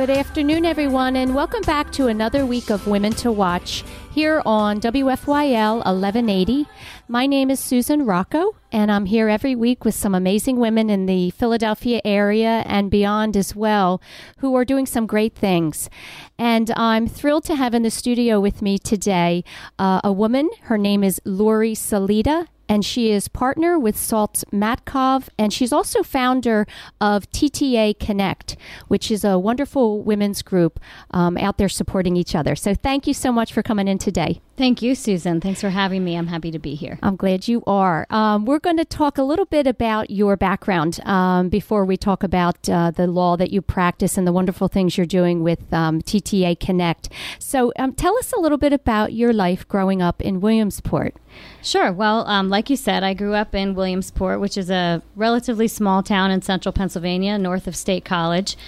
Good afternoon, everyone, and welcome back to another week of Women to Watch here on WFYL 1180. My name is Susan Rocco, and I'm here every week with some amazing women in the Philadelphia area and beyond as well who are doing some great things. And I'm thrilled to have in the studio with me today uh, a woman. Her name is Lori Salida, and she is partner with Saltz Matkov, and she's also founder of TTA Connect, which is a wonderful women's group um, out there supporting each other. So thank you so much for coming in today. Thank you, Susan. Thanks for having me. I'm happy to be here. I'm glad you are. Um, we're going to talk a little bit about your background um, before we talk about uh, the law that you practice and the wonderful things you're doing with um, TTA Connect. So um, tell us a little bit about your life growing up in Williamsport. Sure. Well, um, like you said, I grew up in Williamsport, which is a relatively small town in central Pennsylvania, north of State College.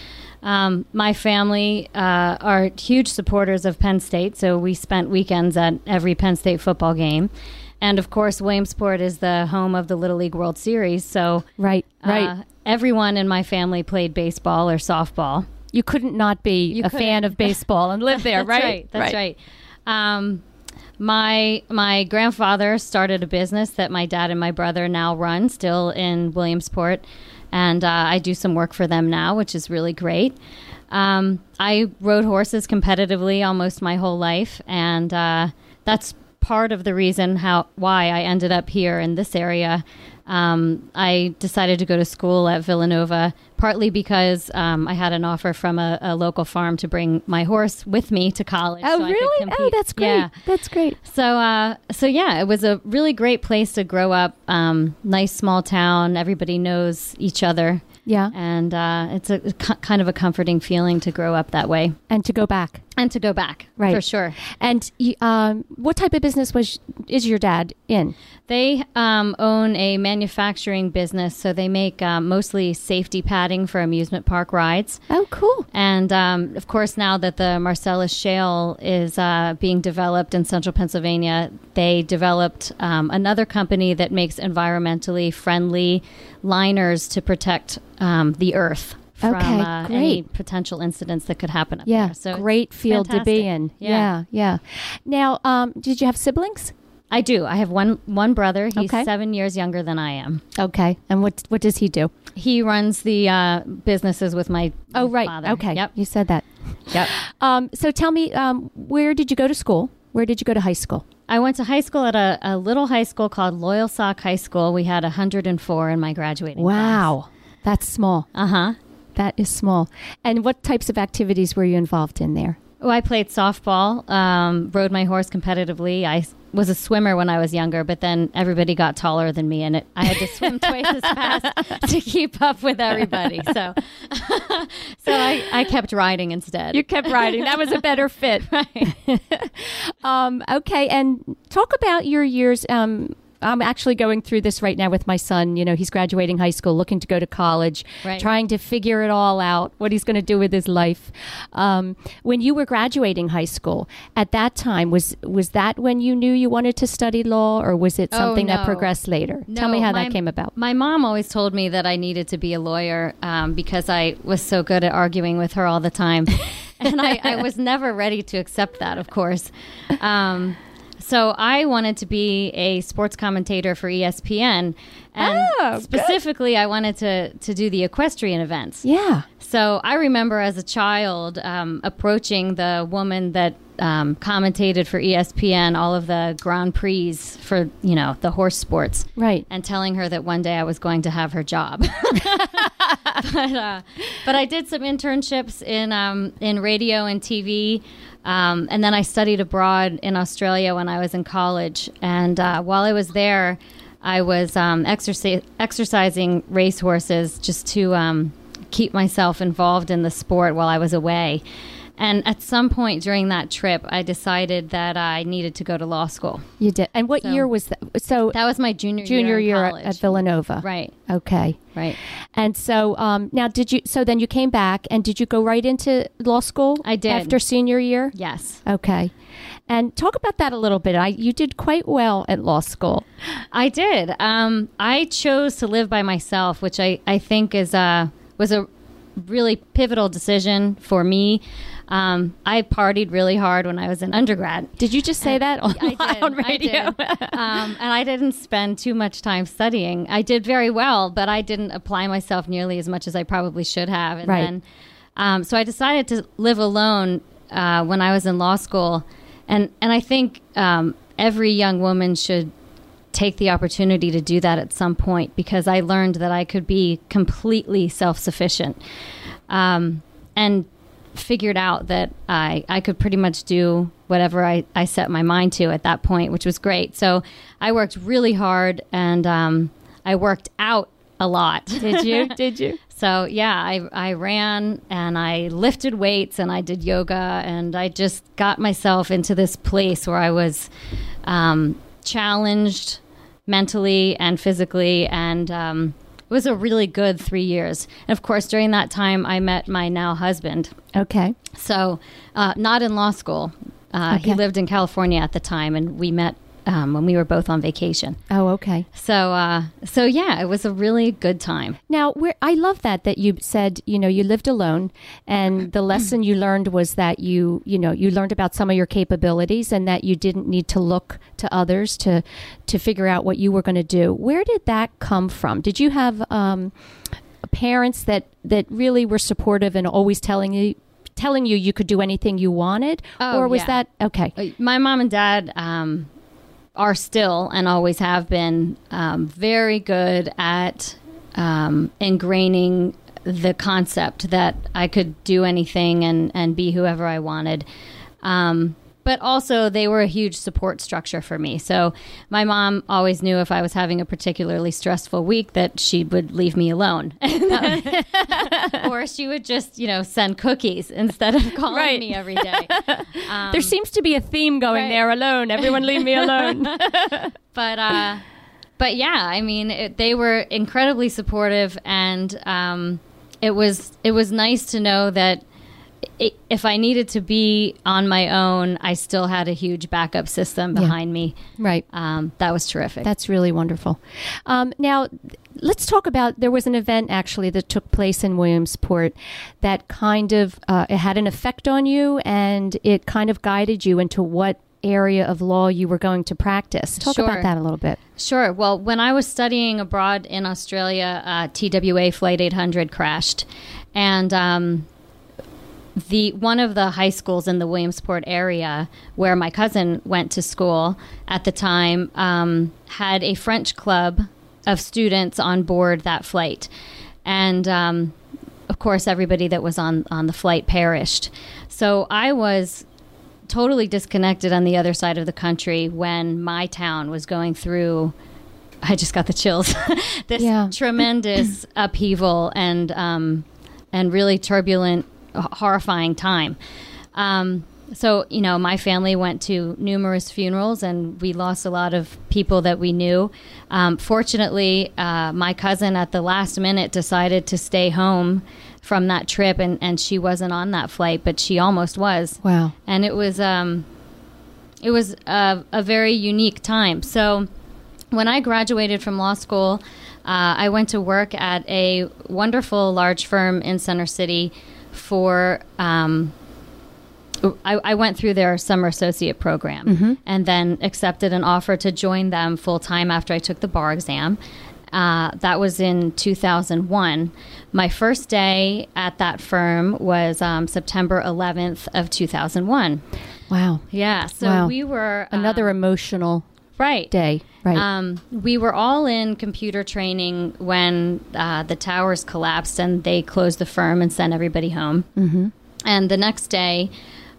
Um, my family uh, are huge supporters of Penn State, so we spent weekends at every Penn State football game. And of course, Williamsport is the home of the Little League World Series. So, right, right. Uh, everyone in my family played baseball or softball. You couldn't not be You a couldn't. fan of baseball and live there, That's right? right. That's right. Um, my my grandfather started a business that my dad and my brother now run, still in Williamsport, and uh, I do some work for them now, which is really great. Um, I rode horses competitively almost my whole life, and uh, that's part of the reason how why I ended up here in this area. Um, I decided to go to school at Villanova, partly because um, I had an offer from a, a local farm to bring my horse with me to college. Oh, so I could really? Oh, that's great. Yeah. That's great. So, uh, so yeah, it was a really great place to grow up. Um, nice small town. Everybody knows each other, Yeah. and uh, it's a kind of a comforting feeling to grow up that way And to go back. And to go back Right. for sure. And um, what type of business was is your dad in? They um, own a manufacturing business, so they make um, mostly safety padding for amusement park rides. Oh, cool. And um, of course, now that the Marcellus Shale is uh, being developed in central Pennsylvania, they developed um, another company that makes environmentally friendly liners to protect um, the earth from Okay, uh, any great. potential incidents that could happen up Yeah, there. So great field to be in. Yeah. yeah, yeah. Now, um, did you have siblings? I do. I have one one brother. He's Okay. seven years younger than I am. Okay. And what what does he do? He runs the uh, businesses with my Oh, right. father. Okay. Yep. You said that. Yep. Um, so tell me, um, where did you go to school? Where did you go to high school? I went to high school at a, a little high school called Loyalsock High School. We had 104 in my graduating class. Wow, that's small. Uh huh. That is small. And what types of activities were you involved in there? Oh, I played softball, um, rode my horse competitively. I was a swimmer when I was younger, but then everybody got taller than me, and it, I had to swim twice as fast to keep up with everybody. So, so I, I kept riding instead. You kept riding. That was a better fit. um, okay, and talk about your years. Um, I'm actually going through this right now with my son. You know, he's graduating high school, looking to go to college, Right. trying to figure it all out, what he's going to do with his life. Um, when you were graduating high school, at that time, was was that when you knew you wanted to study law, or was it Oh, something that progressed later? Tell me how my- that came about. My mom always told me that I needed to be a lawyer um, because I was so good at arguing with her all the time. and I, I was never ready to accept that, of course. Um, so I wanted to be a sports commentator for ESPN. And Oh, good. specifically, I wanted to, to do the equestrian events. Yeah. So I remember as a child um, approaching the woman that um, commentated for ESPN all of the Grand Prix for you know the horse sports, Right. and telling her that one day I was going to have her job. but uh, but I did some internships in um, in radio and TV. Um, and then I studied abroad in Australia when I was in college. And uh, while I was there, I was um, exerci- exercising racehorses just to um, keep myself involved in the sport while I was away. And at some point during that trip, I decided that I needed to go to law school. You did. And what So- year was that? So That was my junior junior year, year at, at Villanova. Right, Okay. right. And so um, now, did you? So then you came back, and did you go right into law school? I did. after senior year. Yes. Okay. And talk about that a little bit. I you did quite well at law school. I did. Um, I chose to live by myself, which I, I think is a was a really pivotal decision for me. Um, I partied really hard when I was in undergrad. Did you just say that on, I did. on radio? I did. um, and I didn't spend too much time studying. I did very well, but I didn't apply myself nearly as much as I probably should have. And Right. then, um, so I decided to live alone uh, when I was in law school, and and I think um, every young woman should take the opportunity to do that at some point because I learned that I could be completely self sufficient. Um, and figured out that I, I could pretty much do whatever I, I set my mind to at that point, which was great. So I worked really hard and um, I worked out a lot. did you? Did you? So yeah, I, I ran and I lifted weights and I did yoga and I just got myself into this place where I was um, challenged mentally and physically and um, it was a really good three years. And of course, during that time, I met my now husband. Okay. So uh, not in law school. Uh, He lived in California at the time, and we met um, when we were both on vacation. Oh, okay. So, uh, so yeah, it was a really good time. Now, I love that that you said, you know, you lived alone, and the lesson you learned was that you, you know, you learned about some of your capabilities, and that you didn't need to look to others to to figure out what you were going to do. Where did that come from? Did you have um, parents that that really were supportive and always telling you telling you you could do anything you wanted, Oh, or was yeah. that okay? Uh, My mom and dad um, are still and always have been um, very good at um, ingraining the concept that I could do anything and, and be whoever I wanted. Um, but also, they were a huge support structure for me. So, my mom always knew if I was having a particularly stressful week that she would leave me alone. or she would just, you know, send cookies instead of calling Right. me every day. there seems to be a theme going right. there. Alone, everyone leave me alone. but uh but yeah i mean it, they were incredibly supportive and um it was it was nice to know that if i needed to be on my own i still had a huge backup system behind me right. um that was terrific That's really wonderful. Um, now, let's talk about. There was an event actually that took place in Williamsport that kind of uh, it had an effect on you, and it kind of guided you into what area of law you were going to practice. Talk Sure. about that a little bit. Sure. Well, when I was studying abroad in Australia, uh, TWA Flight 800 crashed, and um, the one of the high schools in the Williamsport area where my cousin went to school at the time um, had a French club of students on board that flight, and um, of course, everybody that was on on the flight perished. So I was totally disconnected on the other side of the country when my town was going through. I just got the chills. this Yeah. tremendous upheaval and um, and really turbulent, horrifying time. Um, so you know, my family went to numerous funerals, and we lost a lot of people that we knew. Um, fortunately, uh, my cousin at the last minute decided to stay home from that trip, and, and she wasn't on that flight, but she almost was Wow. and it was um, it was a, a very unique time. So when I graduated from law school, uh, I went to work at a wonderful large firm in Center City for. Um, I, I went through their summer associate program and then accepted an offer to join them full time after I took the bar exam. Uh, that was in 2001. My first day at that firm was um, September 11th of 2001. Wow. Yeah, so Wow. we were um, Another emotional right day. Right. Um, we were all in computer training when uh, the towers collapsed and they closed the firm and sent everybody home. Mm-hmm. And the next day,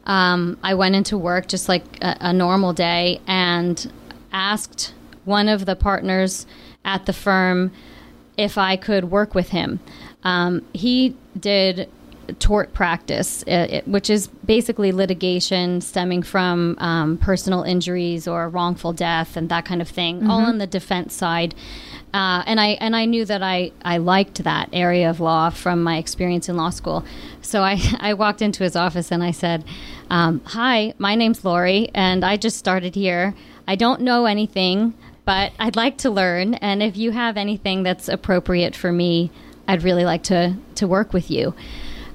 um, I went into work just like a, a normal day and asked one of the partners at the firm if I could work with him. Um, he did tort practice, uh, it, which is basically litigation stemming from um, personal injuries or wrongful death and that kind of thing, all on the defense side. Uh, and I and I knew that I, I liked that area of law from my experience in law school. So I, I walked into his office and I said, um, "Hi, my name's Lori, and I just started here. I don't know anything, but I'd like to learn. And if you have anything that's appropriate for me, I'd really like to to work with you."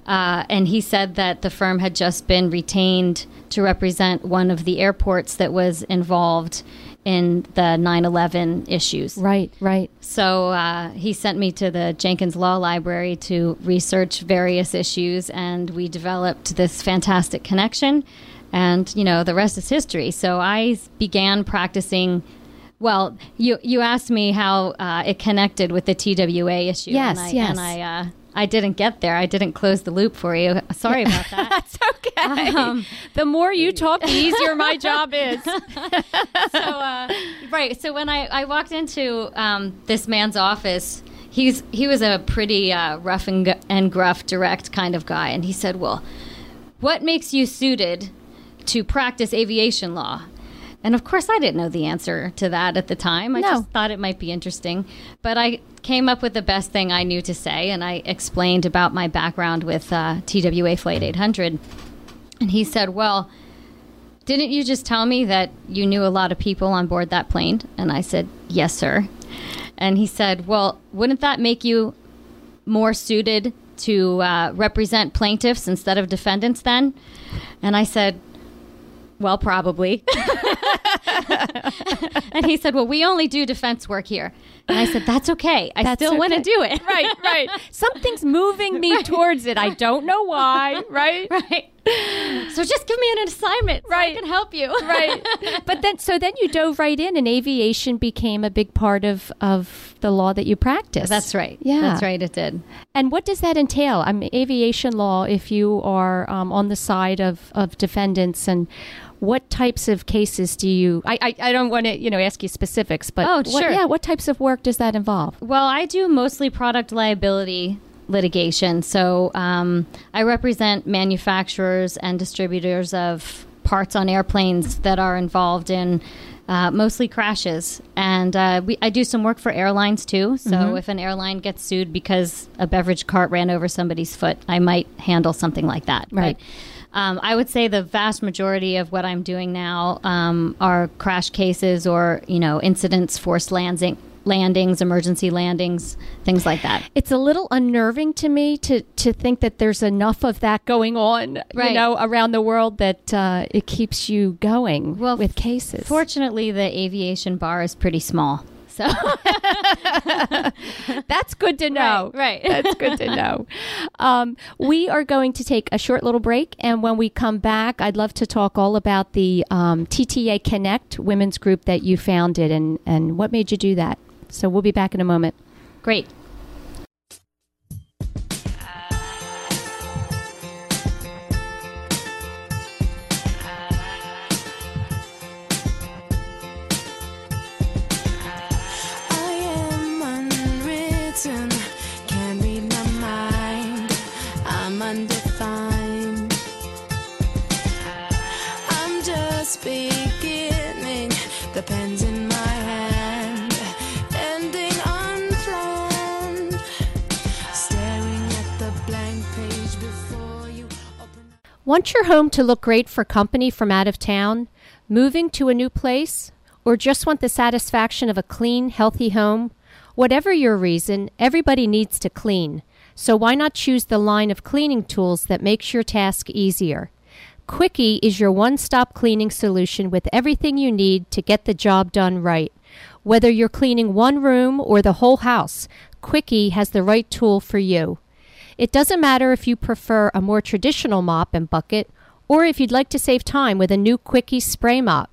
Uh, and he said that the firm had just been retained to represent one of the airports that was involved in the 9/11 issues. right. Right. So uh, he sent me to the Jenkins Law Library to research various issues, and we developed this fantastic connection. And you know, the rest is history. So I began practicing. Well, you you asked me how uh, it connected with the TWA issue. Yes, and I, yes. And I uh, I didn't get there. I didn't close the loop for you. Sorry about that. That's okay. the more you talk, the easier my job is. so uh, right so when i, I walked into um, this man's office he's he was a pretty uh, rough and, gu- and gruff direct kind of guy and he said well what makes you suited to practice aviation law and of course i didn't know the answer to that at the time i No. just thought it might be interesting but i came up with the best thing i knew to say and i explained about my background with uh, twa flight 800 and he said well didn't you just tell me that you knew a lot of people on board that plane? And I said, Yes, sir. And he said, Well, wouldn't that make you more suited to uh, represent plaintiffs instead of defendants then? And I said, Well, probably. and he said, Well, we only do defense work here. And I said, That's okay. I That's still want to do it. right. Right. Something's moving me towards it. I don't know why. Right. right. So just give me an assignment so Right. I can help you. right but then so then you dove right in and aviation became a big part of of the law that you practice That's right. Yeah. That's right. It did. and what does that entail i mean aviation law if you are um, on the side of of defendants and what types of cases do you i i, I don't want to you know ask you specifics but Oh, what, sure. yeah what types of work does that involve Well, I do mostly product liability litigation. So um, I represent manufacturers and distributors of parts on airplanes that are involved in uh, mostly crashes. And uh, we, I do some work for airlines too. So if an airline gets sued because a beverage cart ran over somebody's foot, I might handle something like that. Right. But, um, I would say the vast majority of what I'm doing now um, are crash cases or you know incidents, forced landing, landings, emergency landings, things like that. it's a little unnerving to me to to think that there's enough of that going on you Right. know around the world that uh, it keeps you going Well, with cases Fortunately, the aviation bar is pretty small. So That's good to know. right. That's good to know. Um, we are going to take a short little break, and when we come back, I'd love to talk all about the um, TTA Connect women's group that you founded and, and what made you do that. So we'll be back in a moment. great. The pen's in my hand, ending. Staring at the blank page before you. Want your home to look great for company from out of town? Moving to a new place? Or just want the satisfaction of a clean, healthy home? Whatever your reason, everybody needs to clean. So why not choose the line of cleaning tools that makes your task easier? Quickie is your one stop cleaning solution with everything you need to get the job done right. Whether you're cleaning one room or the whole house, Quickie has the right tool for you. It doesn't matter if you prefer a more traditional mop and bucket or if you'd like to save time with a new Quickie spray mop.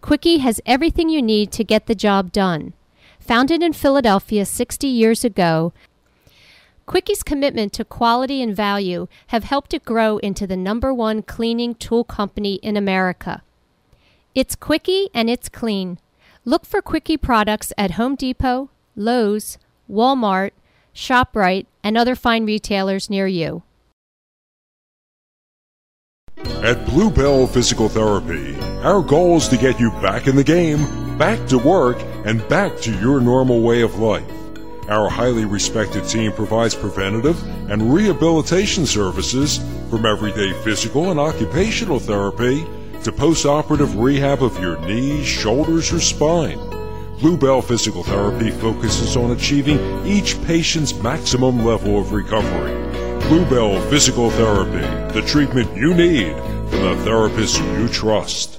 Quickie has everything you need to get the job done. Founded in Philadelphia 60 years ago, Quickie's commitment to quality and value have helped it grow into the number one cleaning tool company in America. It's Quickie and it's clean. Look for Quickie products at Home Depot, Lowe's, Walmart, ShopRite, and other fine retailers near you. At Bluebell Physical Therapy, our goal is to get you back in the game, back to work, and back to your normal way of life. Our highly respected team provides preventative and rehabilitation services from everyday physical and occupational therapy to post-operative rehab of your knees, shoulders, or spine. Bluebell Physical Therapy focuses on achieving each patient's maximum level of recovery. Bluebell Physical Therapy, the treatment you need from the therapist you trust.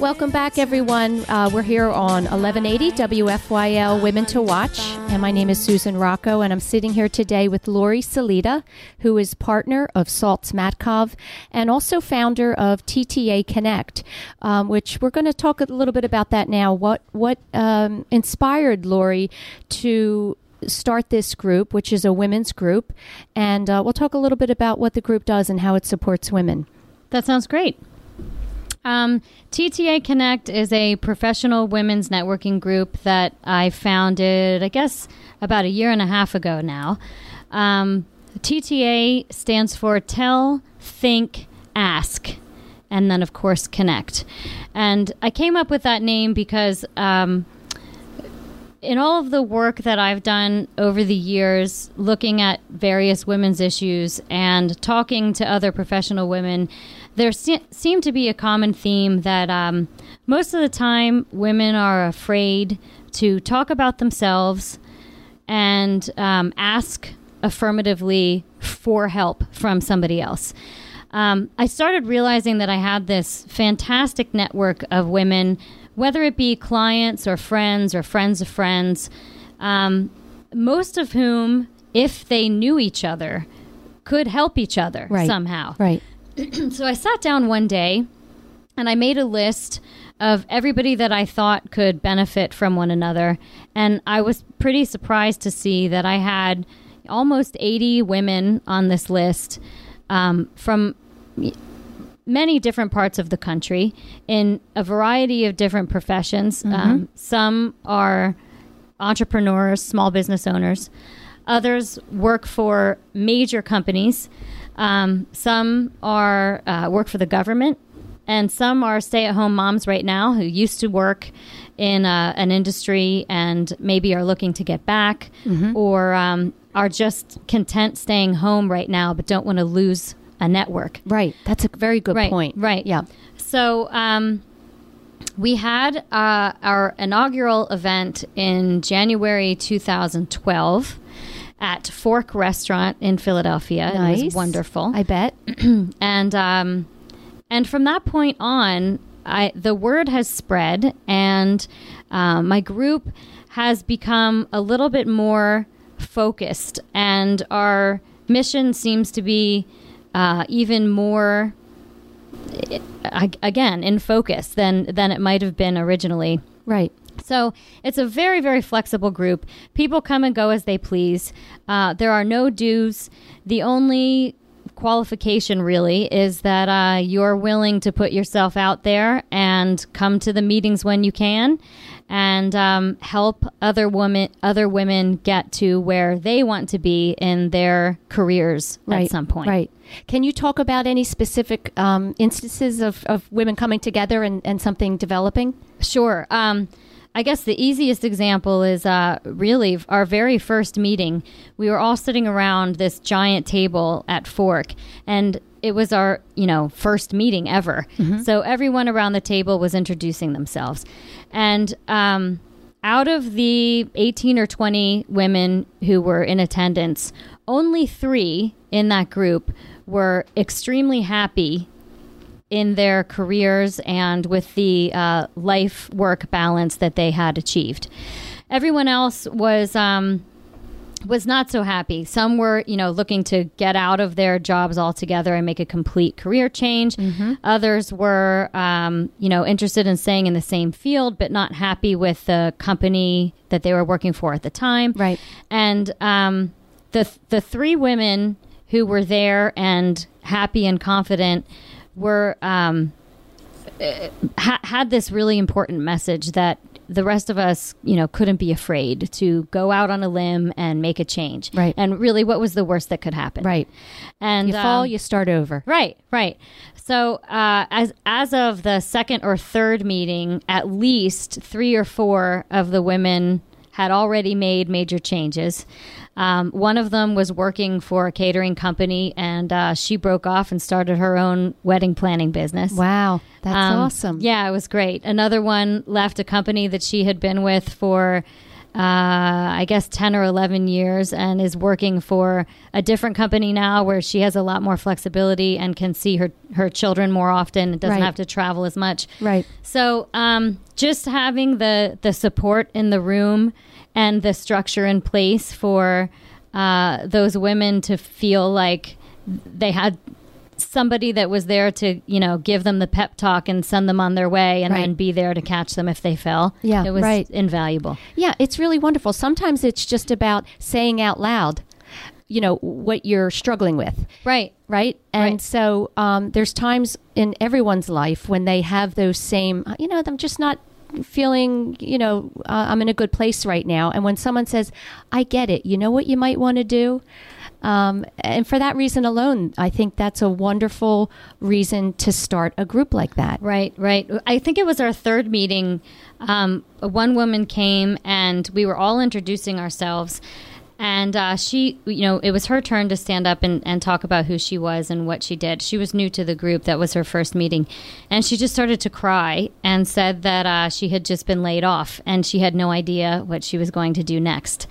Welcome back, everyone. Uh, we're here on 1180 WFYL Women to Watch, and my name is Susan Rocco, and I'm sitting here today with Lori Salita, who is partner of Saltz Matkov and also founder of TTA Connect, um, which we're going to talk a little bit about that now. What what um, inspired Lori to start this group, which is a women's group, and uh, we'll talk a little bit about what the group does and how it supports women. That sounds great. Um, TTA Connect is a professional women's networking group that I founded, I guess, about a year and a half ago now. Um, TTA stands for Tell, Think, Ask, and then, of course, Connect. And I came up with that name because um, in all of the work that I've done over the years, looking at various women's issues and talking to other professional women, there se- seemed to be a common theme that um, most of the time women are afraid to talk about themselves and um, ask affirmatively for help from somebody else. Um, I started realizing that I had this fantastic network of women, whether it be clients or friends or friends of friends, um, most of whom, if they knew each other, could help each other Right. somehow. Right. So I sat down one day and I made a list of everybody that I thought could benefit from one another. And I was pretty surprised to see that I had almost 80 women on this list um, from many different parts of the country in a variety of different professions. Um, some are entrepreneurs, small business owners. Others work for major companies. Um, some are uh, work for the government, and some are stay-at-home moms right now who used to work in uh, an industry and maybe are looking to get back, or um, are just content staying home right now but don't want to lose a network. Right. That's a very good Right, point. right. Yeah. So um, we had uh, our inaugural event in January 2012 at Fork Restaurant in Philadelphia. It was wonderful. I bet. and um, and from that point on, I the word has spread, and um, my group has become a little bit more focused, and our mission seems to be uh, even more uh, again in focus than than it might have been originally. Right. So it's a very, very flexible group. People come and go as they please. Uh, there are no dues. The only qualification really is that uh, you're willing to put yourself out there and come to the meetings when you can and um, help other women other women get to where they want to be in their careers at some point. Right. Can you talk about any specific um, instances of, of women coming together and, and something developing? Sure. Um, I guess the easiest example is uh, really our very first meeting. We were all sitting around this giant table at Fork, and it was our you know first meeting ever. So everyone around the table was introducing themselves, and um, out of the 18 or 20 women who were in attendance, only three in that group were extremely happy in their careers and with the uh, life work balance that they had achieved. Everyone else was um, was not so happy. Some were, you know, looking to get out of their jobs altogether and make a complete career change. Others were, um, you know, interested in staying in the same field but not happy with the company that they were working for at the time. Right. And um, the the three women who were there and happy and confident were um, ha- had this really important message that the rest of us, you know, couldn't be afraid to go out on a limb and make a change. Right. And really, what was the worst that could happen? Right. And You fall, um, you start over. Right, right. So uh, as as of the second or third meeting, at least three or four of the women had already made major changes. Um, one of them was working for a catering company, and uh, she broke off and started her own wedding planning business. Wow. That's Um, awesome. Yeah, it was great. Another one left a company that she had been with for, uh, I guess, 10 or 11 years and is working for a different company now where she has a lot more flexibility and can see her, her children more often and doesn't Right. have to travel as much. Right. So um, just having the, the support in the room and the structure in place for uh, those women to feel like they had somebody that was there to you know give them the pep talk and send them on their way and Right. then be there to catch them if they fell Yeah, it was right. invaluable Yeah, it's really wonderful. Sometimes it's just about saying out loud, you know, what you're struggling with. right right? And Right. so um, there's times in everyone's life when they have those same, you know, I'm just not feeling, you know, uh, I'm in a good place right now. And when someone says, I get it, you know what you might want to do? Um, and for that reason alone, I think that's a wonderful reason to start a group like that. Right, right. I think it was our third meeting. Um, one woman came and we were all introducing ourselves. And uh, she, you know, it was her turn to stand up and, and talk about who she was and what she did. She was new to the group. That was her first meeting. And she just started to cry and said that uh, she had just been laid off and she had no idea what she was going to do next.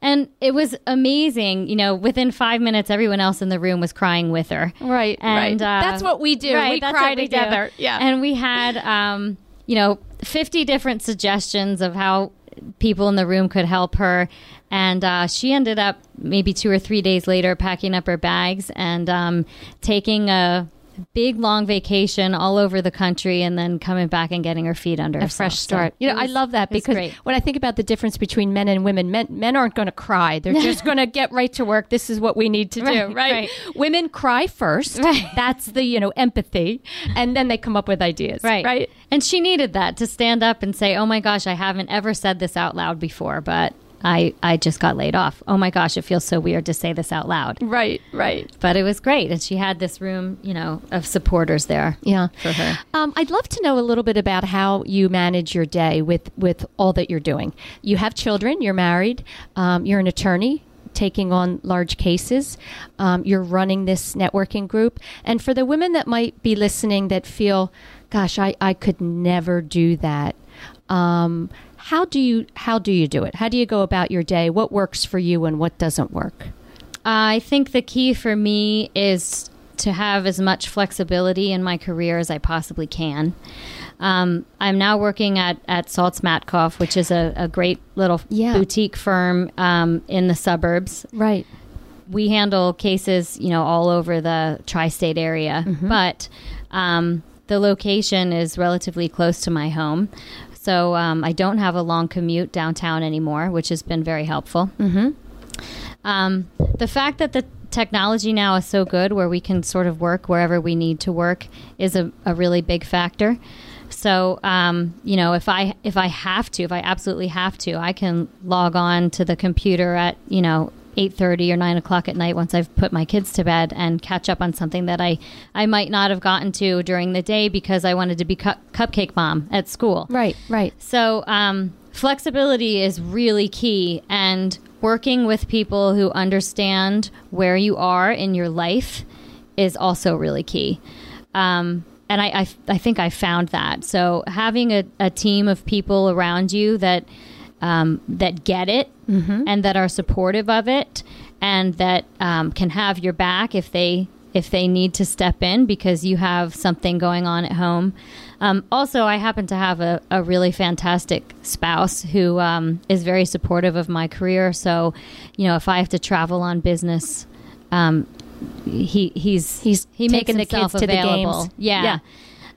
And it was amazing. You know, within five minutes, everyone else in the room was crying with her. Right, And right. uh, That's what we do. We cry what we do. together. Yeah. And we had, um, you know, 50 different suggestions of how people in the room could help her. And uh, she ended up maybe two or three days later packing up her bags and um, taking a big long vacation all over the country and then coming back and getting her feet under a herself. fresh So start. you know, it I love that because when I think about the difference between men and women, men men aren't going to cry. They're just going to get right to work. This is what we need to do, Right, right? right. Women cry first. Right. That's the you know empathy, and then they come up with ideas. Right. Right. And she needed that to stand up and say, "Oh my gosh, I haven't ever said this out loud before, but I I just got laid off. Oh my gosh, it feels so weird to say this out loud." Right. Right. But it was great, and she had this room, you know, of supporters there. Yeah. For her. Um, I'd love to know a little bit about how you manage your day with with all that you're doing. You have children. You're married. Um, you're an attorney. Taking on large cases, um, you're running this networking group. And for the women that might be listening that feel, gosh, I, I could never do that. Um, how do you how do you do it? How do you go about your day? What works for you and what doesn't work? I think the key for me is to have as much flexibility in my career as I possibly can. Um, I'm now working at, at Saltz Matkov, which is a, a great little Yeah. boutique firm um, in the suburbs. Right. we handle cases, you know, all over the tri-state area, but um, the location is relatively close to my home, so um, I don't have a long commute downtown anymore, which has been very helpful. Mm-hmm. Um, the fact that the technology now is so good, where we can sort of work wherever we need to work, is a, a really big factor. So, um, you know, if I if I have to, if I absolutely have to, I can log on to the computer at you know eight thirty or nine o'clock at night once I've put my kids to bed and catch up on something that I I might not have gotten to during the day because I wanted to be cu- cupcake mom at school. Right, right. So, um, flexibility is really key, and working with people who understand where you are in your life is also really key. Um, and I, I, I think I found that. So, having a, a team of people around you that um, that get it and that are supportive of it, and that um, can have your back if they if they need to step in because you have something going on at home. Um, also, I happen to have a, a really fantastic spouse who um, is very supportive of my career. So, you know, if I have to travel on business, um, he he's He's he makes taking the kids to the available. games. Yeah.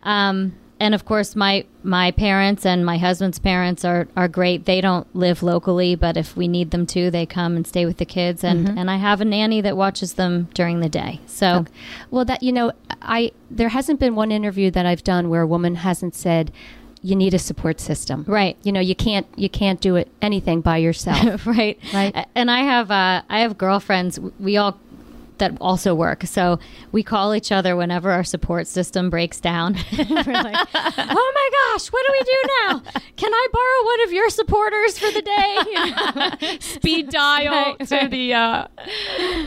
Yeah. And of course, my my parents and my husband's parents are, are great. They don't live locally, but if we need them to, they come and stay with the kids. And, Mm-hmm. and I have a nanny that watches them during the day. So Well, that you know, I there hasn't been one interview that I've done where a woman hasn't said you need a support system. Right. You know, you can't you can't do it anything by yourself. right, Right. And I have uh, I have girlfriends. We all that also work. So we call each other whenever our support system breaks down. We're like, "Oh my gosh, what do we do now? Can I borrow one of your supporters for the day?" You know? Speed dial Right, to right. the uh,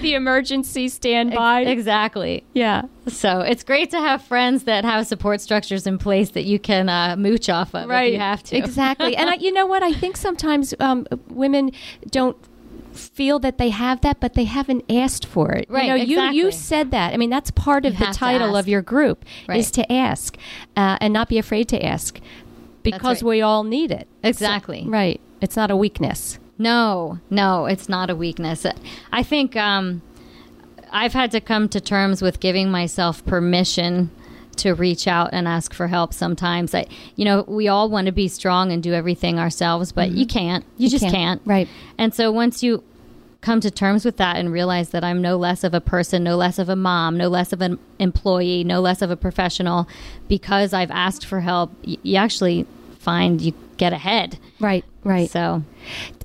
the emergency standby. exactly. yeah. So it's great to have friends that have support structures in place that you can uh, mooch off of if you have to. Exactly. and I, you know what? I think sometimes um, women don't feel that they have that, but they haven't asked for it. Right, You know, you you said that. I mean, that's part of You the title of your group Right. is to ask uh, and not be afraid to ask because right. we all need it. Exactly. Right. It's not a weakness. No, no, it's not a weakness. I think um, I've had to come to terms with giving myself permission to reach out and ask for help sometimes. I, you know, we all want to be strong and do everything ourselves, but you can't. You, just can't. can't. Right. And so once you come to terms with that and realize that I'm no less of a person, no less of a mom, no less of an employee, no less of a professional because I've asked for help, y- you actually find you get ahead. Right. Right. So,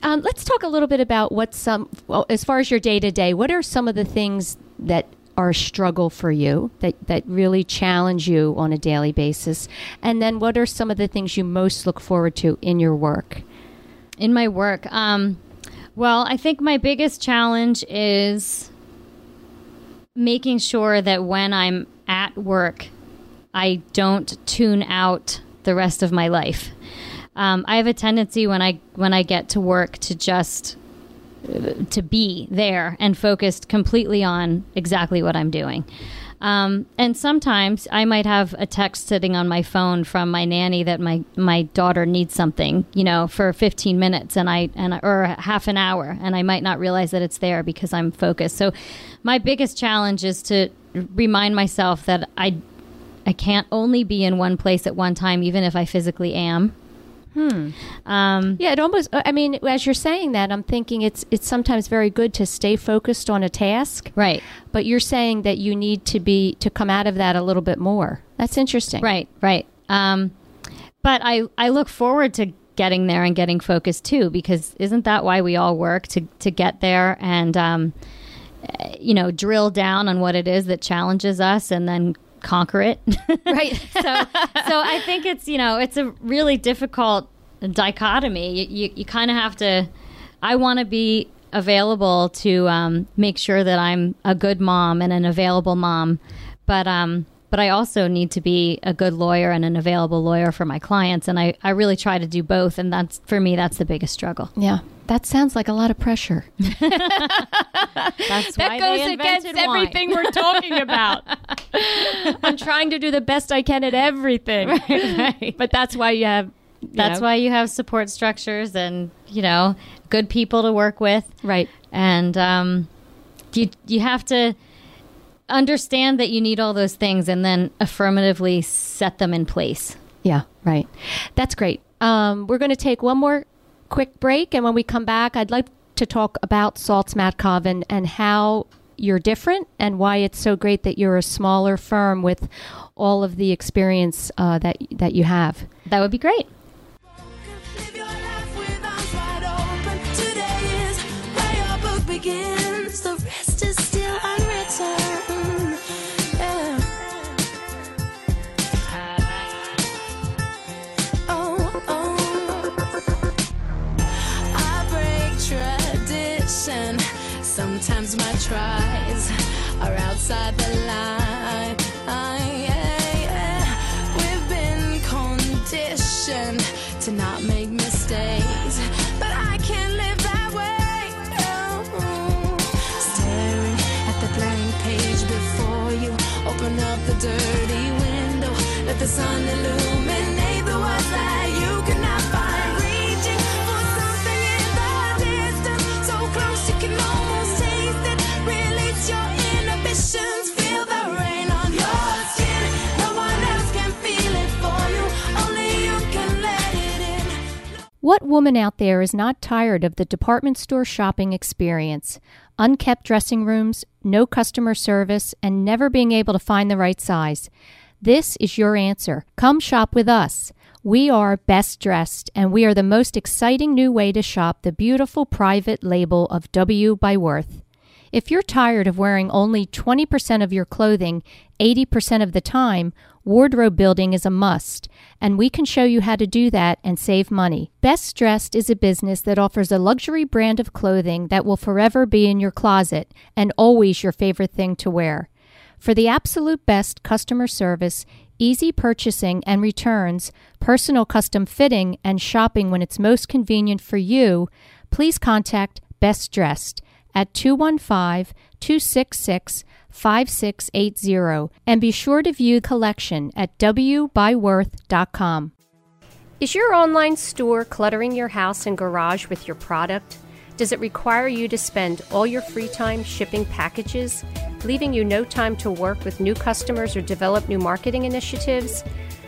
Um, let's talk a little bit about what some, well, as far as your day to day, what are some of the things that are a struggle for you that, that really challenge you on a daily basis? And then what are some of the things you most look forward to in your work? in my work, um, well, I think my biggest challenge is making sure that when I'm at work, I don't tune out the rest of my life. Um, I have a tendency when I when I get to work to just to be there and focused completely on exactly what I'm doing. Um, and sometimes I might have a text sitting on my phone from my nanny that my, my daughter needs something, you know, for 15 minutes and I and or half an hour, and I might not realize that it's there because I'm focused. So, my biggest challenge is to remind myself that I I can't only be in one place at one time, even if I physically am. Um, Yeah, it almost. I mean, as you're saying that, I'm thinking it's it's sometimes very good to stay focused on a task, right. but you're saying that you need to be to come out of that a little bit more. That's interesting. Right, right. Um, but I, I look forward to getting there and getting focused too, because isn't that why we all work to, to get there and, um, eh, you know, drill down on what it is that challenges us and then conquer it. Right. so, so I think it's, you know, it's a really difficult dichotomy. You, you, you kind of have to, I want to be available to um, make sure that I'm a good mom and an available mom, but um, but I also need to be a good lawyer and an available lawyer for my clients, and I, I really try to do both, and that's for me that's the biggest struggle. Yeah. That sounds like a lot of pressure. That's why they invented wine. we're talking about. I'm trying to do the best I can at everything. right. But that's why you have. you That's know, why you have support structures and you know good people to work with. Right. and um, you you have to understand that you need all those things and then affirmatively set them in place. Yeah, right. That's great. Um, we're going to take one more quick break, and when we come back, I'd like to talk about Saltz Matkov and, and how you're different and why it's so great that you're a smaller firm with all of the experience uh, that that you have. That would be great. Live your life with arms wide open. Today is where your book begins. The rest is still unwritten. Sometimes my tries are outside the line. Yeah, yeah. We've been conditioned to not make mistakes, but I can't live that way. No. Staring at the blank page before you, open up the dirty window, let the sun illuminate What woman out there is not tired of the department store shopping experience? Unkept dressing rooms, no customer service, and never being able to find the right size. This is your answer. Come shop with us. We are Best Dressed, and we are the most exciting new way to shop the beautiful private label of W by Worth. If you're tired of wearing only 20% of your clothing 80% of the time, wardrobe building is a must, and we can show you how to do that and save money. Best Dressed is a business that offers a luxury brand of clothing that will forever be in your closet and always your favorite thing to wear. For the absolute best customer service, easy purchasing and returns, personal custom fitting, and shopping when it's most convenient for you, please contact Best Dressed at 215 266 5680 and be sure to view collection at wbyworth.com. Is your online store cluttering your house and garage with your product? Does it require you to spend all your free time shipping packages, leaving you no time to work with new customers or develop new marketing initiatives?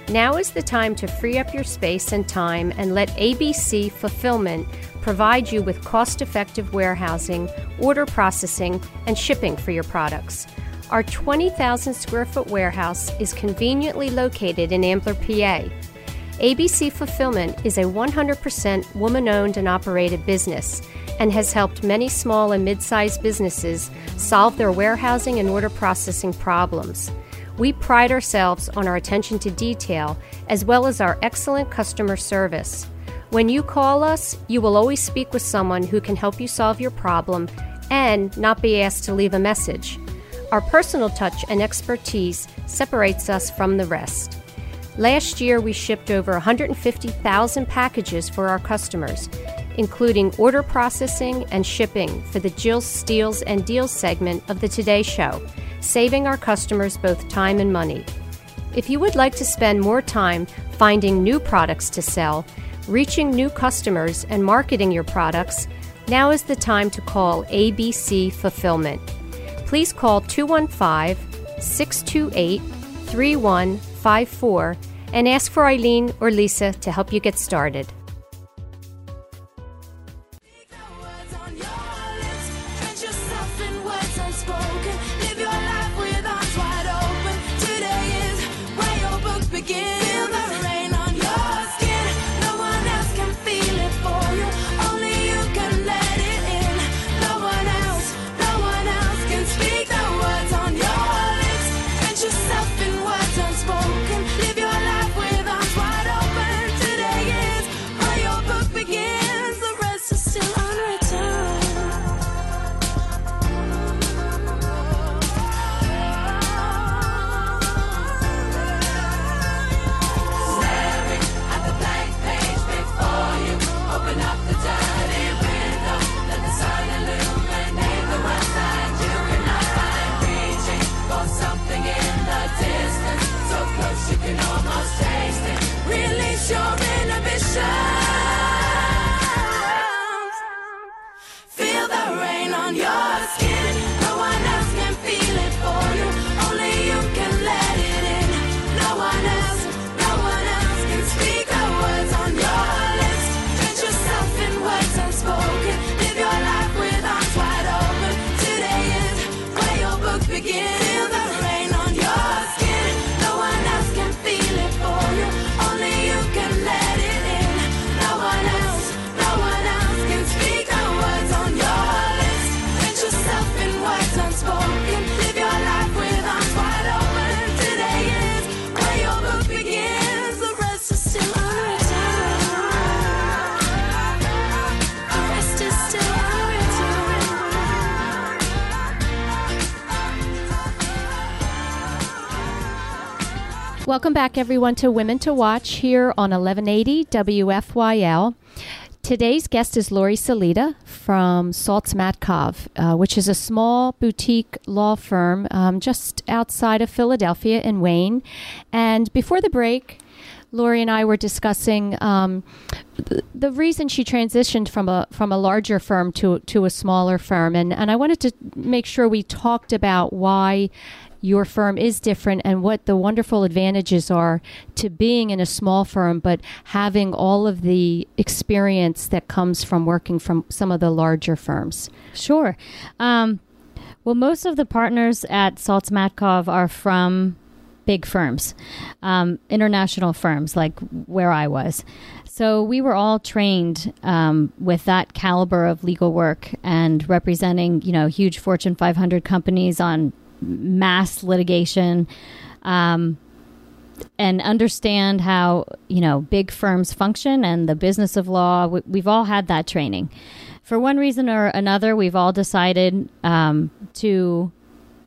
Now is the time to free up your space and time and let ABC Fulfillment provide you with cost effective warehousing, order processing, and shipping for your products. Our 20,000 square foot warehouse is conveniently located in Ambler, PA. ABC Fulfillment is a 100% woman owned and operated business and has helped many small and mid sized businesses solve their warehousing and order processing problems. We pride ourselves on our attention to detail as well as our excellent customer service. When you call us, you will always speak with someone who can help you solve your problem and not be asked to leave a message. Our personal touch and expertise separates us from the rest. Last year, we shipped over 150,000 packages for our customers, including order processing and shipping for the Jill Steals and Deals segment of the Today Show, saving our customers both time and money. If you would like to spend more time finding new products to sell, reaching new customers, and marketing your products, now is the time to call ABC Fulfillment. Please call 215 628 3154 and ask for Eileen or Lisa to help you get started. Welcome back, everyone, to Women to Watch here on 1180 WFYL. Today's guest is Lori Salita from Saltz Matkov, uh, which is a small boutique law firm um, just outside of Philadelphia in Wayne. And before the break, Lori and I were discussing um, the, the reason she transitioned from a from a larger firm to to a smaller firm, and and I wanted to make sure we talked about why your firm is different and what the wonderful advantages are to being in a small firm, but having all of the experience that comes from working from some of the larger firms. Sure. Um, well, most of the partners at Saltz Matkov are from big firms, um, international firms like where I was. So we were all trained um, with that caliber of legal work and representing, you know, huge Fortune 500 companies on mass litigation. Um, and understand how you know big firms function and the business of law. We, we've all had that training. For one reason or another, we've all decided um, to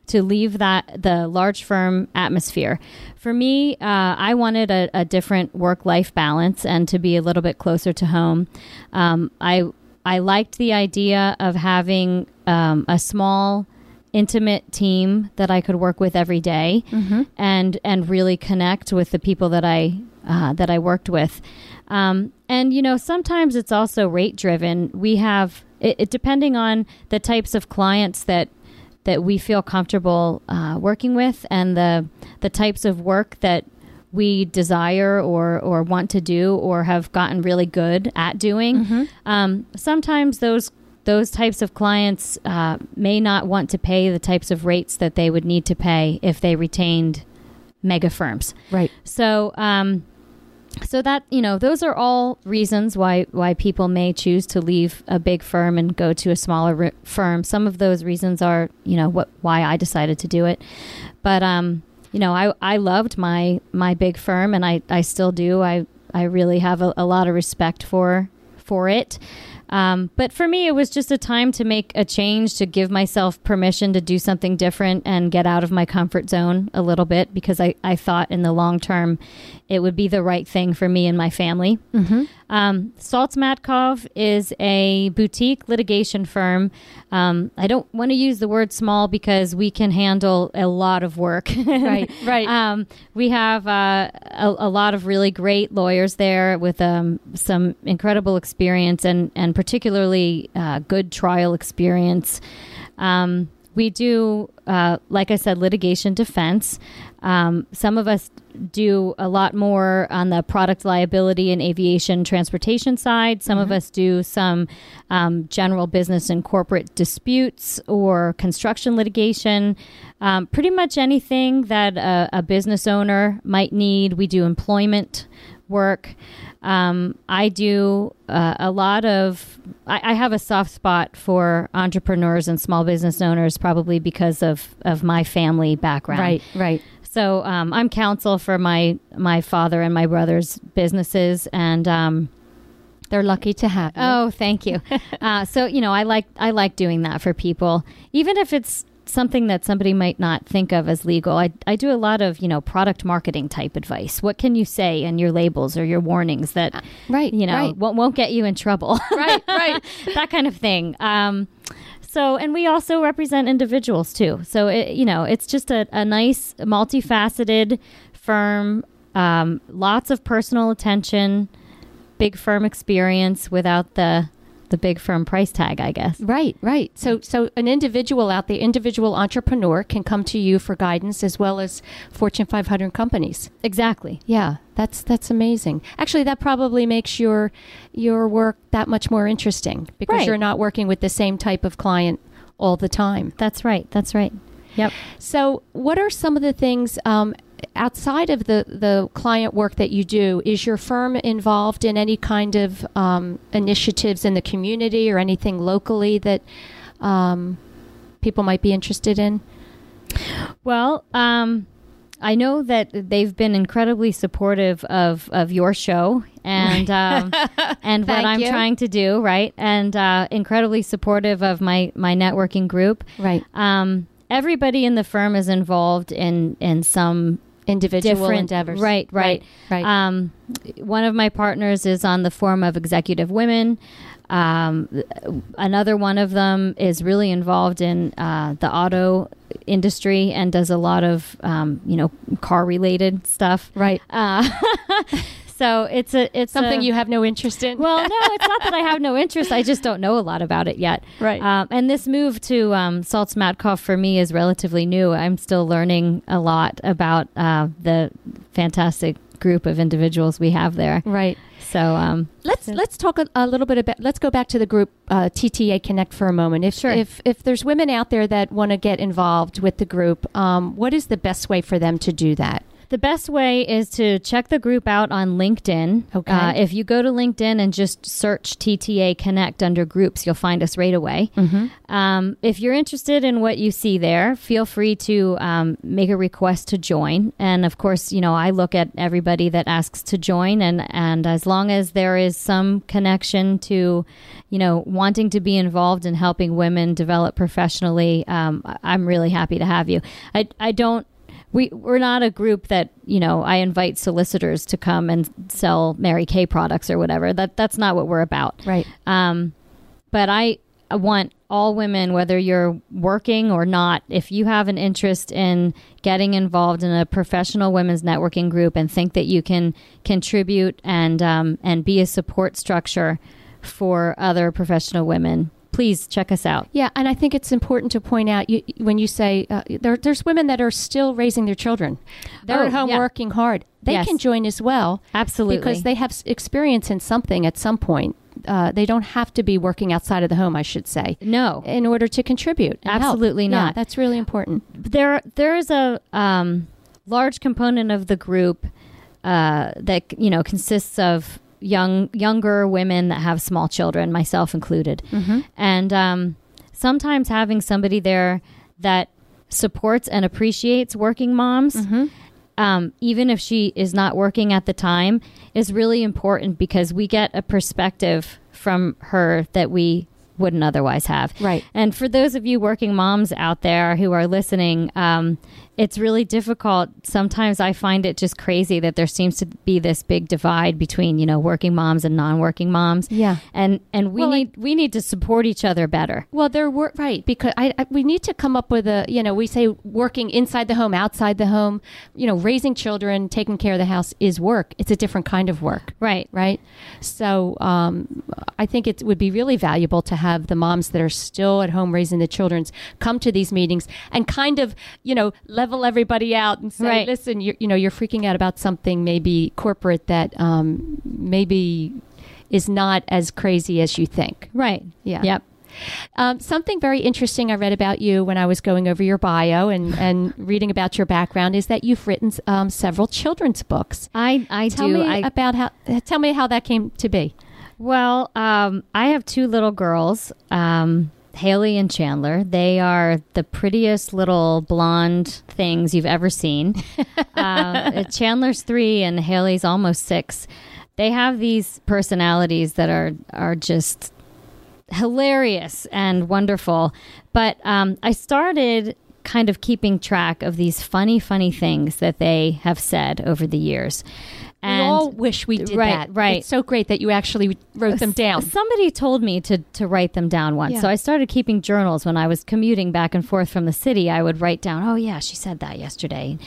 to leave that the large firm atmosphere. For me, uh, I wanted a, a different work life balance and to be a little bit closer to home. Um, I I liked the idea of having um, a small intimate team that I could work with every day and and really connect with the people that I uh, that I worked with. Um, and you know, sometimes it's also rate driven. We have it, it depending on the types of clients that that we feel comfortable uh, working with and the the types of work that we desire or or want to do or have gotten really good at doing. Um, sometimes those those types of clients uh, may not want to pay the types of rates that they would need to pay if they retained mega firms. Right. So, um, so that you know, those are all reasons why why people may choose to leave a big firm and go to a smaller firm. Some of those reasons are, you know, what why I decided to do it. But um, you know, I I loved my my big firm, and I I still do. I I really have a, a lot of respect for for it. Um, but for me, it was just a time to make a change, to give myself permission to do something different and get out of my comfort zone a little bit because I, I thought in the long term it would be the right thing for me and my family. Um, Saltz Matkov is a boutique litigation firm. Um, I don't want to use the word small because we can handle a lot of work. Right, right. Um, we have uh, a, a lot of really great lawyers there with um, some incredible experience and, and particularly uh, good trial experience. Um, we do, uh, like I said, litigation defense. Um, some of us do a lot more on the product liability and aviation transportation side. Some of us do some um, general business and corporate disputes or construction litigation. Um, pretty much anything that a, a business owner might need. We do employment work. Um, I do uh, a lot of. I, I have a soft spot for entrepreneurs and small business owners, probably because of of my family background. Right, right. So um, I'm counsel for my my father and my brother's businesses, and um, They're lucky to have you. oh, thank you. uh, so you know, I like I like doing that for people, even if it's something that somebody might not think of as legal. I I do a lot of you know product marketing type advice. What can you say in your labels or your warnings that right, you know right. won't, won't get you in trouble? Right, right. that kind of thing. Um, so, and we also represent individuals too. So, it, you know, it's just a, a nice, multifaceted firm, um, lots of personal attention, big firm experience without the the big firm price tag, I guess. Right, right. So, so an individual out there, individual entrepreneur, can come to you for guidance as well as Fortune 500 companies. Exactly. Yeah, that's that's amazing. Actually, that probably makes your your work that much more interesting because Right. you're not working with the same type of client all the time. That's right. That's right. Yep. So, what are some of the things um, outside of the, the client work that you do? Is your firm involved in any kind of um, initiatives in the community or anything locally that um, people might be interested in? Well, um, I know that they've been incredibly supportive of, of your show and um, and what Thank I'm you. trying to do, right? And uh, incredibly supportive of my my networking group. Right. Um, everybody in the firm is involved in in some individual different endeavors. Right, right, right. Um, one of my partners is on the Forum of Executive Women. Um, another one of them is really involved in uh, the auto industry and does a lot of um, you know car related stuff. right. Uh, so it's a it's Something a- you have no interest in. well, no, it's not that I have no interest. I just don't know a lot about it yet. Right. Um, and this move to um, Saltz Matkov for me is relatively new. I'm still learning a lot about uh, the fantastic group of individuals we have there. right. So, um, Let's let's talk a, a little bit about. Let's go back to the group uh, TTA Connect for a moment. If Sure. if if there's women out there that want to get involved with the group, um, what is the best way for them to do that? The best way is to check the group out on LinkedIn. Okay. Uh, if you go to LinkedIn and just search TTA Connect under groups, you'll find us right away. Um, if you're interested in what you see there, feel free to um, make a request to join. And of course, you know I look at everybody that asks to join, and and as long as there is some connection to, you know, wanting to be involved in helping women develop professionally, um, I'm really happy to have you. I I don't we we're not a group that you know I invite solicitors to come and sell Mary Kay products or whatever. That that's not what we're about. Right. Um, but I want all women, whether you're working or not, if you have an interest in getting involved in a professional women's networking group and think that you can contribute and um, and be a support structure for other professional women, please check us out. Yeah, and I think it's important to point out you, when you say uh, there, there's women that are still raising their children. They're Oh, at home yeah. working hard. They Yes. can join as well. Absolutely. Because they have experience in something at some point. Uh, they don't have to be working outside of the home, I should say, No, in order to contribute. and help. Absolutely Yeah, not. that's really important. there there is a um, large component of the group uh, that you know consists of young younger women that have small children, myself included, and um, sometimes having somebody there that supports and appreciates working moms. Um, even if she is not working at the time, is really important because we get a perspective from her that we wouldn't otherwise have. Right. And for those of you working moms out there who are listening, um, it's really difficult. Sometimes I find it just crazy that there seems to be this big divide between you know working moms and non-working moms. Yeah. And and we Well, I- need we need to support each other better. Well, there were right because I, I we need to come up with a you know we say working inside the home, outside the home, you know raising children, taking care of the house is work. It's a different kind of work. Right. right? So um, I think it would be really valuable to have the moms that are still at home raising the children's come to these meetings and kind of you know level everybody out and say, Right. listen, you're, you know you're freaking out about something maybe corporate that um, maybe is not as crazy as you think. Right. Yeah. Yep. Um, something very interesting I read about you when I was going over your bio and, and reading about your background is that you've written um, several children's books. I I Tell do. me I about how. Tell me how that came to be. Well, um, I have two little girls, um, Haley and Chandler. They are the prettiest little blonde things you've ever seen. uh, Chandler's three and Haley's almost six. They have these personalities that are are just hilarious and wonderful. But um, I started kind of keeping track of these funny, funny things that they have said over the years. We all wish we did right, that. right. It's so great that you actually wrote them down. Somebody told me to to write them down once. Yeah. So I started keeping journals when I was commuting back and forth from the city. I would write down, "Oh yeah, she said that yesterday."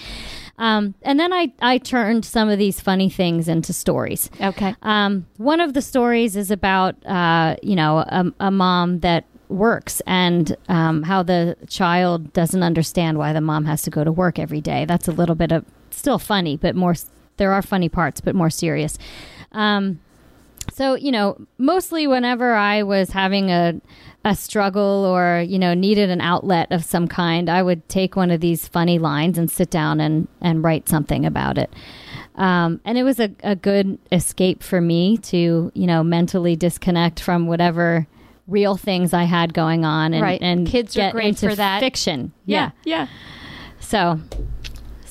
Um, and then I I turned some of these funny things into stories. Okay. Um, one of the stories is about uh, you know a, a mom that works and um, how the child doesn't understand why the mom has to go to work every day. That's a little bit of still funny, but more there are funny parts, but more serious. Um, so you know, mostly whenever I was having a a struggle or you know needed an outlet of some kind, I would take one of these funny lines and sit down and and write something about it. Um, and it was a, a good escape for me to you know mentally disconnect from whatever real things I had going on and, Right. and Kids are great into for that. fiction. Yeah. Yeah. So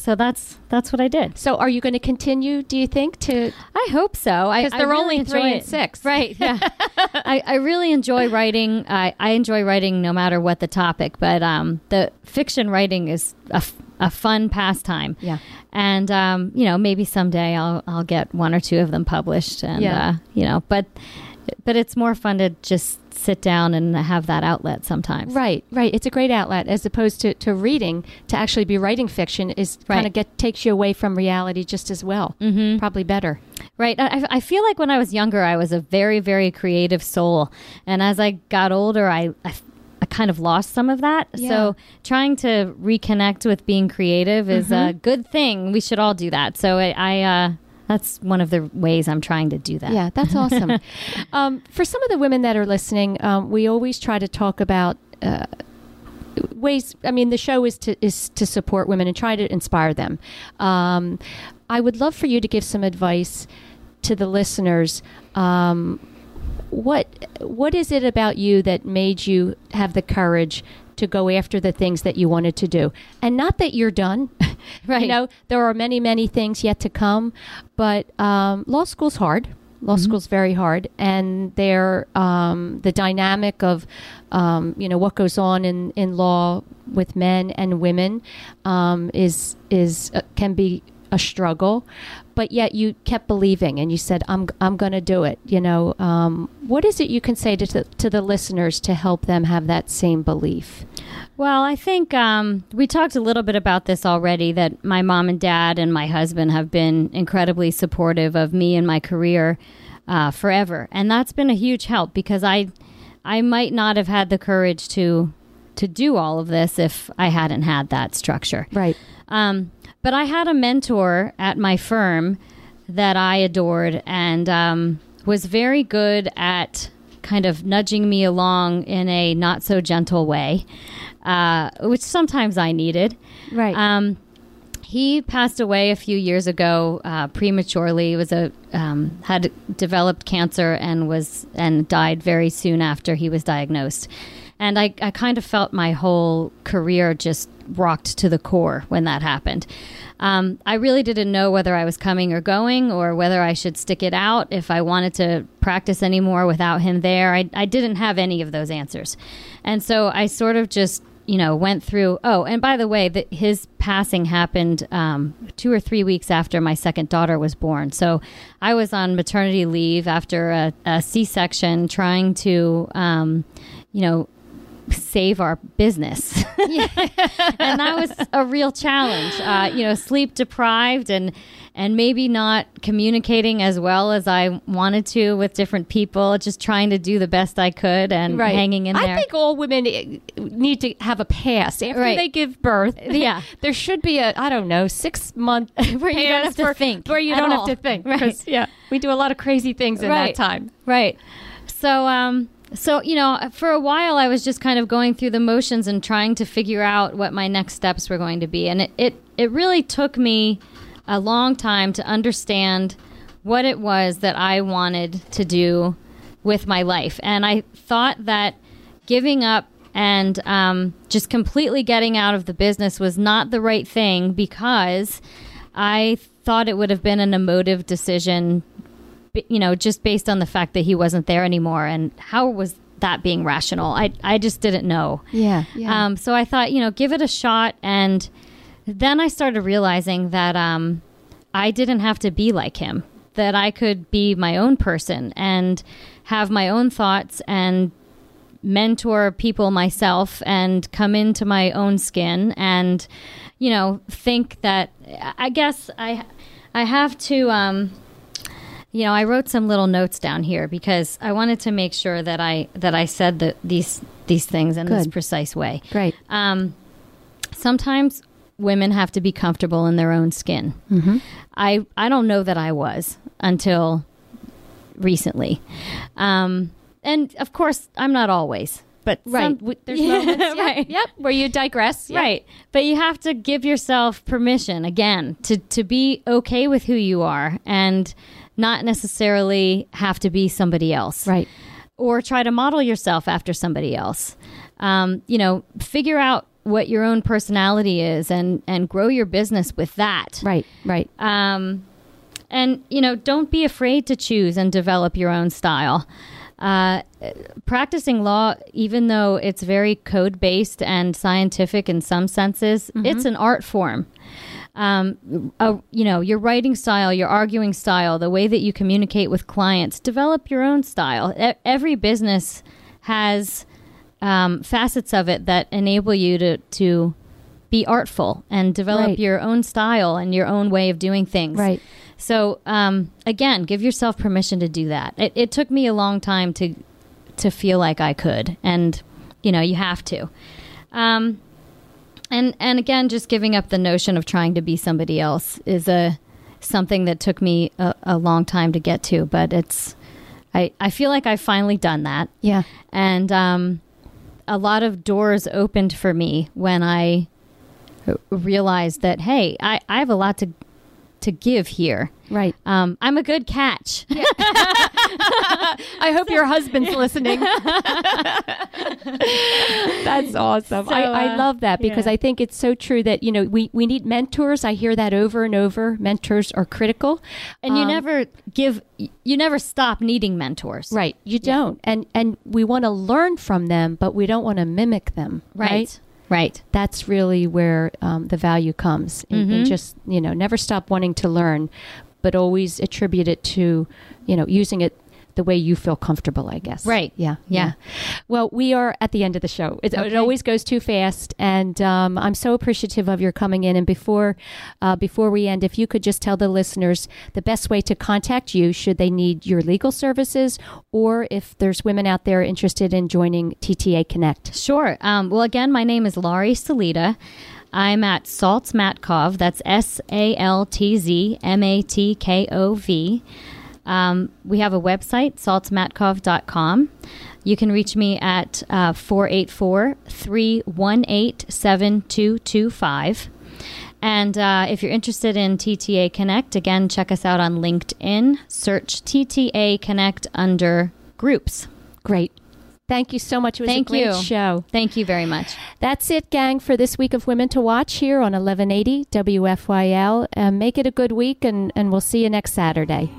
so that's that's what I did. So, are you going to continue? Do you think to? I hope so. I- 'Cause they're really only three and it. six. Right. Yeah. I, I really enjoy writing. I, I enjoy writing no matter what the topic, but um, the fiction writing is a f- a fun pastime. Yeah. And um, you know, maybe someday I'll I'll get one or two of them published and Yeah. uh, you know, but but it's more fun to just sit down and have that outlet sometimes. Right, right. It's a great outlet as opposed to, to reading. To actually be writing fiction is kind of get takes you away from reality just as well. Mm-hmm. Probably better. Right. I, I feel like when I was younger, I was a very, very creative soul. And as I got older, I, I, I kind of lost some of that. Yeah. So trying to reconnect with being creative is Mm-hmm. a good thing. We should all do that. So I, I uh, that's one of the ways I'm trying to do that. Yeah, that's awesome. um, for some of the women that are listening, um, we always try to talk about uh, ways. I mean, the show is to is to support women and try to inspire them. Um, I would love for you to give some advice to the listeners. Um, what what is it about you that made you have the courage to go after the things that you wanted to do. And not that you're done Right. you know there are many many things yet to come but um, law school's hard. Law school's very hard. And there um, the dynamic of um, you know what goes on in, in law with men and women um, is is uh, can be a struggle. But yet you kept believing and you said i'm, I'm going to do it you know? Um, what is it you can say to, to the listeners to help them have that same belief Well, I think um, we talked a little bit about this already that my mom and dad and my husband have been incredibly supportive of me and my career uh, forever. And that's been a huge help because I, I might not have had the courage to, to do all of this if I hadn't had that structure. right Um, but I had a mentor at my firm that I adored and um, was very good at kind of nudging me along in a not so gentle way, uh, which sometimes I needed. right Um, he passed away a few years ago uh, prematurely. He was a um, had developed cancer and was and died very soon after he was diagnosed. And I, I kind of felt my whole career just rocked to the core when that happened. Um, I really didn't know whether I was coming or going, or whether I should stick it out if I wanted to practice anymore without him there. I, I didn't have any of those answers, and so I sort of just you know, went through. Oh, and by the way, that his passing happened um, two or three weeks after my second daughter was born. So I was on maternity leave after a, a C-section, trying to, um, you know, save our business. and that was a real challenge. Uh, you know, sleep deprived and and maybe not communicating as well as I wanted to with different people. Just trying to do the best I could and right. hanging in there. I think all women eh, need to have a pass after Right. they give birth. Yeah. there should be a I don't know six month Where you don't have to for- think where you don't all. have to think. Right. Yeah, we do a lot of crazy things in Right. that time. Right. So, um, so you know, for a while, I was just kind of going through the motions and trying to figure out what my next steps were going to be, and it it, it really took me a long time to understand what it was that I wanted to do with my life, and I thought that giving up and um, just completely getting out of the business was not the right thing because I thought it would have been an emotive decision you know, just based on the fact that he wasn't there anymore. And how was that being rational? I, I just didn't know. Yeah, Um, so I thought, you know, give it a shot. And then I started realizing that um, I didn't have to be like him, that I could be my own person and have my own thoughts and mentor people myself and come into my own skin and you know think that i guess i i have to um you know i wrote some little notes down here because i wanted to make sure that i that i said the, these these things in this precise way great. um, sometimes women have to be comfortable in their own skin. Mm-hmm. I I don't know that I was until recently, um, and of course I'm not always. But Right. some- W- There's Yeah, moments, yep, right. yep, where you digress. Yep. Right. But you have to give yourself permission again to, to be okay with who you are and not necessarily have to be somebody else Right. or try to model yourself after somebody else. Um, you know, figure out what your own personality is and and grow your business with that. Right. Right. Um, and you know, don't be afraid to choose and develop your own style. uh, practicing law, even though it's very code based and scientific in some senses, it's an art form. Um, uh, you know, your writing style, your arguing style, the way that you communicate with clients, develop your own style. E- every business has um, facets of it that enable you to to be artful and develop Right. your own style and your own way of doing things. Right. So um, again, give yourself permission to do that. It, it took me a long time to to feel like I could, and you know, you have to. Um, and and again, just giving up the notion of trying to be somebody else is a something that took me a, a long time to get to, but it's. I, I feel like I've finally done that Yeah. and um, a lot of doors opened for me when i realized that hey, I, I have a lot to to give here. Right. Um, I'm a good catch. I hope your husband's listening. That's awesome. So, I, I uh, love that because yeah. I think it's so true that, you know, we, we need mentors. I hear that over and over. Mentors are critical. and you Um, never give, you never stop needing mentors. Right. You don't. And and we want to learn from them, but we don't want to mimic them. Right. Right. Right. That's really where um, the value comes. In Mhm. just, you know, never stop wanting to learn, but always attribute it to, you know, using it the way you feel comfortable, I guess. Right. Yeah. Yeah. Well, we are at the end of the show. It, it always goes too fast, and um, I'm so appreciative of your coming in. And before, uh, before we end, if you could just tell the listeners the best way to contact you should they need your legal services, or if there's women out there interested in joining TTA Connect. Sure. Um, well, again, my name is Laurie Salita. I'm at Saltz Matkov. That's S A L T Z M A T K O V. Um, we have a website, saltzmatkov.com. You can reach me at uh, 484 318 7225. And uh, if you're interested in TTA Connect, again, check us out on LinkedIn. Search TTA Connect under groups. Great. Thank you so much. It was Thank a great you. show. Thank you very much. That's it, gang, for this week of Women to Watch here on 1180 WFYL. Um, make it a good week, and, and we'll see you next Saturday.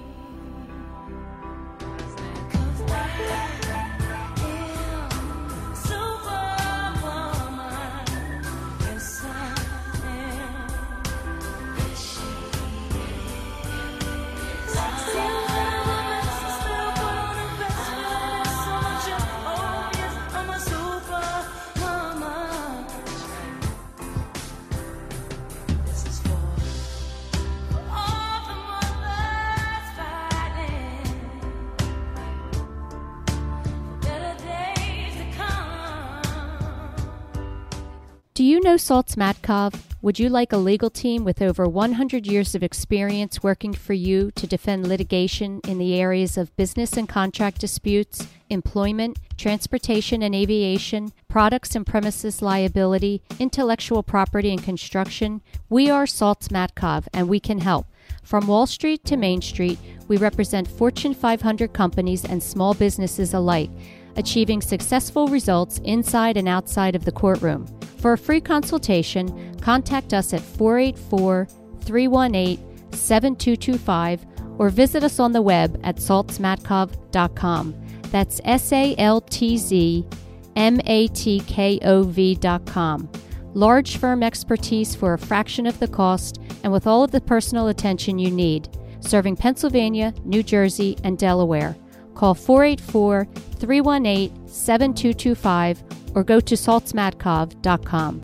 Know Saltz Matkov? Would you like a legal team with over 100 years of experience working for you to defend litigation in the areas of business and contract disputes, employment, transportation and aviation, products and premises liability, intellectual property and construction? We are Saltz Matkov and we can help. From Wall Street to Main Street, we represent Fortune 500 companies and small businesses alike, achieving successful results inside and outside of the courtroom. For a free consultation, contact us at 484 318 7225 or visit us on the web at saltzmatkov.com. That's S A L T Z M A T K O V.com. Large firm expertise for a fraction of the cost and with all of the personal attention you need, serving Pennsylvania, New Jersey, and Delaware. Call 484 318 7225 or go to saltzmatkov.com.